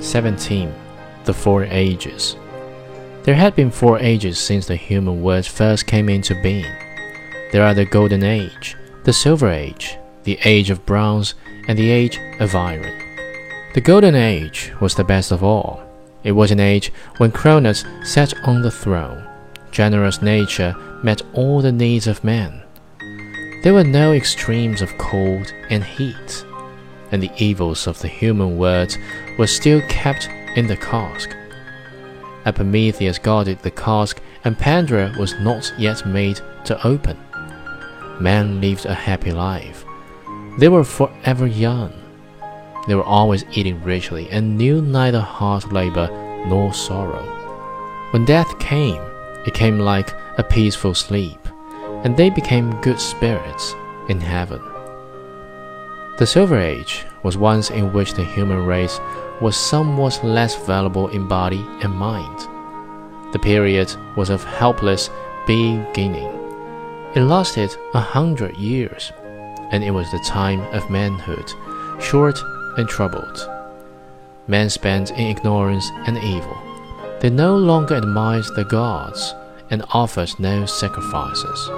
17. The Four Ages. There had been four ages since the human world first came into being. There are the Golden Age, the Silver Age, the Age of Bronze, and the Age of Iron. The Golden Age was the best of all. It was an age when Cronus sat on the throne. Generous nature met all the needs of men. There were no extremes of cold and heat, and the evils of the human world were still kept in the cask. Epimetheus guarded the cask, and Pandora was not yet made to open. Men lived a happy life. They were forever young. They were always eating richly and knew neither hard labor nor sorrow. When death came, it came like a peaceful sleep, and they became good spirits in heaven. The Silver Age was once in which the human race was somewhat less valuable in body and mind. The period was of helpless beginning. It lasted a hundred years, and it was the time of manhood, short and troubled. Men spent in ignorance and evil. They no longer admired the gods and offered no sacrifices.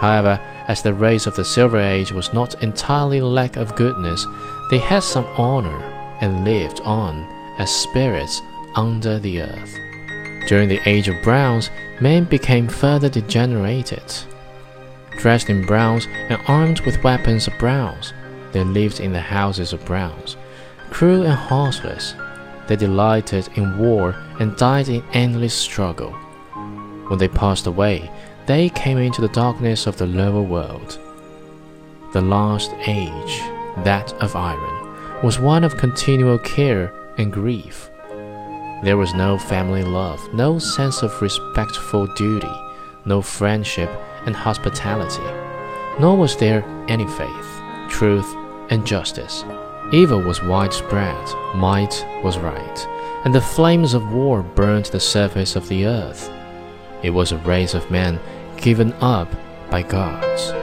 However, as the race of the Silver Age was not entirely lack of goodness, they had some honor and lived on as spirits under the earth. During the Age of Bronze, men became further degenerated. Dressed in bronze and armed with weapons of bronze, they lived in the houses of bronze. Cruel and heartless, they delighted in war and died in endless struggle. When they passed away, they came into the darkness of the lower world. The last age, that of iron, was one of continual care and grief. There was no family love, no sense of respectful duty, no friendship and hospitality, nor was there any faith, truth, and justice. Evil was widespread, might was right, and the flames of war burned the surface of the earth. It was a race of men given up by gods.